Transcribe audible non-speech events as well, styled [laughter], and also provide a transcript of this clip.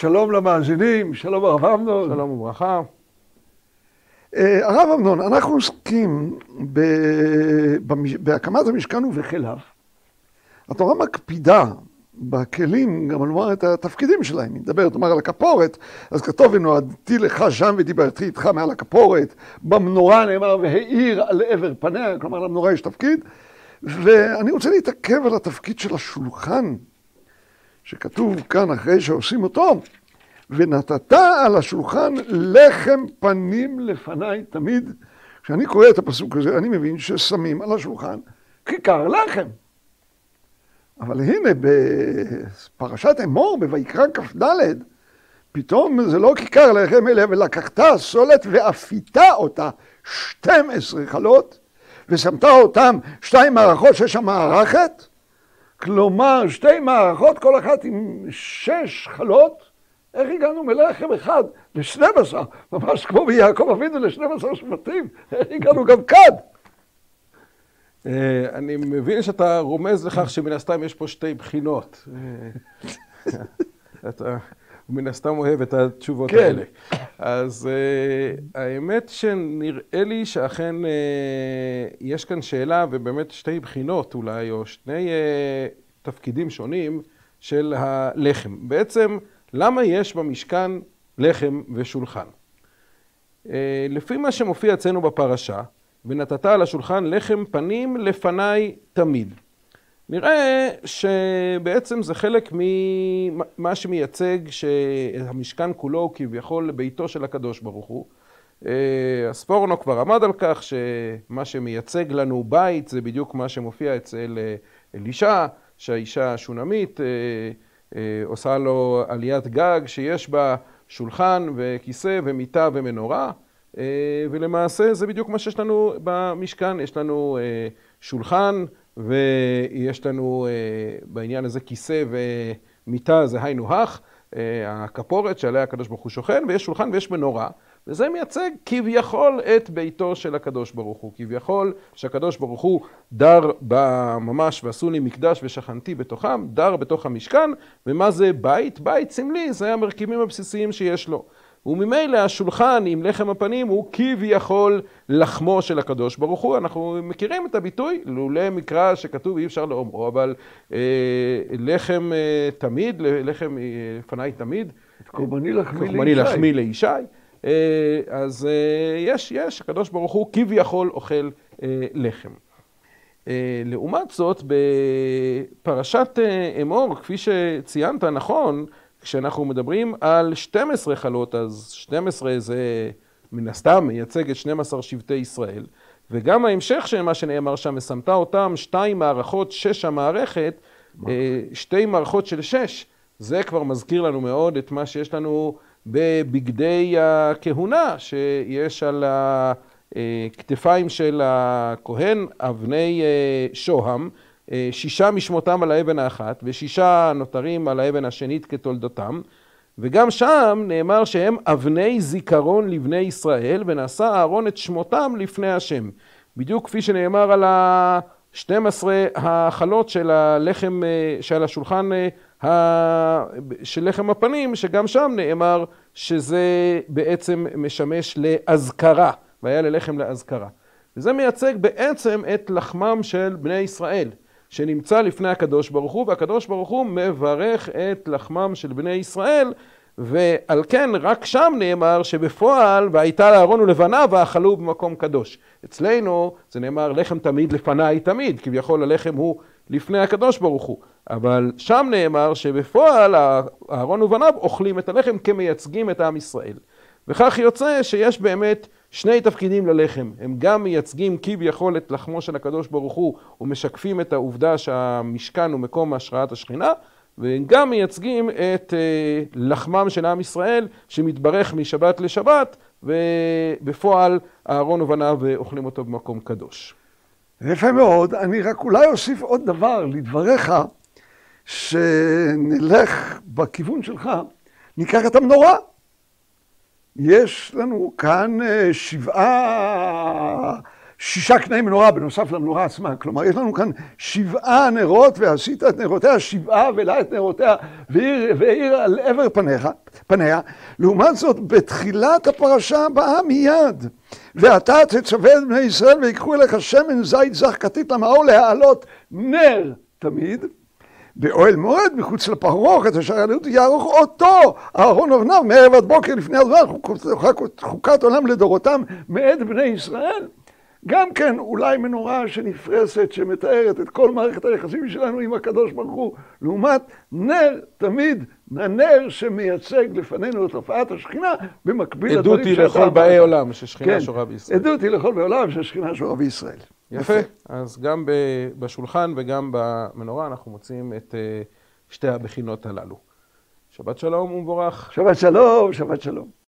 שלום למאזינים, שלום הרב אמנון. שלום וברכה. הרב אמנון, אנחנו עוסקים בהקמת המשכן ובכליו. התורה מקפידה בכלים גם לומר את התפקידים שלהם. היא מדברת, נאמר, על הכפורת, אז כתוב ונועדתי לך שם ודיברתי איתך מעל הכפורת. במנורה נאמר והאיר על עבר פניה, כלומר למנורה יש תפקיד. ואני רוצה להתעכב על התפקיד של השולחן, שכתוב כאן אחרי שעושים אותו, ונתת על השולחן לחם פנים לפניי תמיד. כשאני קורא את הפסוק הזה, אני מבין ששמים על השולחן כיכר לחם. אבל הנה בפרשת אמור, בויקרא כ"ד, פתאום זה לא כיכר לחם, אלא ולקחת סולת ואפיתה אותה 12 חלות, ושמת אותם שתיים מערכות שיש שם מערכת, כלומר שתי מערכות, כל אחת עם שש חלות, איך הגענו מלחם אחד ל-12, ממש כמו ביעקב אבינו ל-12 שבטים, איך הגענו גם כאן? אני מבין שאתה רומז לכך שמן הסתם יש פה שתי בחינות. [laughs] אתה מן הסתם אוהב את התשובות האלה. אז האמת שנראה לי שאכן יש כאן שאלה ובאמת שתי בחינות אולי, או שני תפקידים שונים של הלחם. בעצם, למה יש במשכן לחם ושולחן? לפי מה שמופיע אצלנו בפרשה, ונתת על השולחן לחם פנים לפניי תמיד. נראה שבעצם זה חלק ממה שמייצג שהמשכן כולו הוא כביכול ביתו של הקדוש ברוך הוא. הספורנו כבר עמד על כך שמה שמייצג לנו בית זה בדיוק מה שמופיע אצל אלישע, שהאישה השונמית עושה לו עליית גג שיש בה שולחן וכיסא ומיטה ומנורה. ולמעשה זה בדיוק מה שיש לנו במשכן, יש לנו שולחן ויש לנו בעניין הזה כיסא ומיטה, זה היינו הך, הכפורת שעליה הקדוש ברוך הוא שוכן, ויש שולחן ויש מנורה, וזה מייצג כביכול את ביתו של הקדוש ברוך הוא, כביכול שהקדוש ברוך הוא דר ממש ועשו לי מקדש ושכנתי בתוכם, דר בתוך המשכן, ומה זה בית? בית סמלי, זה המרכיבים הבסיסיים שיש לו. וממילא השולחן עם לחם הפנים הוא כביכול לחמו של הקדוש ברוך הוא. אנחנו מכירים את הביטוי, לולא מקרא שכתוב אי אפשר לאומרו, אבל אה, לחם אה, תמיד, לחם אה, לפניי תמיד. קורבני לחמי לישי. אה, אז אה, יש, יש, הקדוש ברוך הוא כביכול אוכל אה, לחם. אה, לעומת זאת, בפרשת אה, אמור, כפי שציינת נכון, כשאנחנו מדברים על 12 חלות, אז 12 זה מן הסתם מייצג את 12 שבטי ישראל, וגם ההמשך של מה שנאמר שם, ושמת אותם שתיים מערכות, שש המערכת, שתי מערכות של שש, זה כבר מזכיר לנו מאוד את מה שיש לנו בבגדי הכהונה, שיש על הכתפיים של הכהן, אבני שוהם, שישה משמותם על האבן האחת, ושישה נותרים על האבן השנית כתולדותם, וגם שם נאמר שהם אבני זיכרון לבני ישראל, ונשא אהרון את שמותם לפני השם. בדיוק כפי שנאמר על ה-12 החלות של הלחם, של השולחן של לחם הפנים, שגם שם נאמר שזה בעצם משמש לאזכרה, והיה ללחם לאזכרה. וזה מייצג בעצם את לחמם של בני ישראל. שנמצא לפני הקדוש ברוך הוא, והקדוש ברוך הוא מברך את לחמם של בני ישראל, ועל כן רק שם נאמר שבפועל והייתה לאהרון ולבניו ואכלו במקום קדוש. אצלנו זה נאמר לחם תמיד לפניי תמיד, כביכול הלחם הוא לפני הקדוש ברוך הוא, אבל שם נאמר שבפועל אהרון ובניו אוכלים את הלחם כמייצגים את עם ישראל. וכך יוצא שיש באמת שני תפקידים ללחם, הם גם מייצגים כביכול את לחמו של הקדוש ברוך הוא ומשקפים את העובדה שהמשכן הוא מקום השראת השכינה, והם גם מייצגים את לחמם של עם ישראל שמתברך משבת לשבת, ובפועל אהרון ובניו אוכלים אותו במקום קדוש. יפה מאוד, אני רק אולי אוסיף עוד דבר לדבריך, שנלך בכיוון שלך, ניקח את המנורה. יש לנו כאן שבעה, שישה קני מנורה בנוסף למנורה עצמה. כלומר, יש לנו כאן שבעה נרות, ועשית את נרותיה שבעה ולה את נרותיה, והאיר על עבר פניך, פניה. לעומת זאת, בתחילת הפרשה הבאה מיד, ואתה תצווה את בני ישראל ויקחו אליך שמן זית זך כתית למאור להעלות נר תמיד. באוהל מועד מחוץ לפרוכת אשר העלות יערוך אותו אהרון ובניו מערב עד בוקר לפני הזמן חוקת עולם לדורותם מאת בני ישראל. גם כן אולי מנורה שנפרסת שמתארת את כל מערכת היחסים שלנו עם הקדוש ברוך הוא לעומת נר תמיד, הנר שמייצג לפנינו את הופעת השכינה במקביל לדברים שאתה... עדות היא לכל באי עולם ששכינה כן, שורה בישראל. עדות היא לכל באי עולם ששכינה שורה בישראל. יפה. אז גם בשולחן וגם במנורה אנחנו מוצאים את אה, שתי הבחינות הללו. שבת שלום ומבורך. שבת שלום, שבת שלום.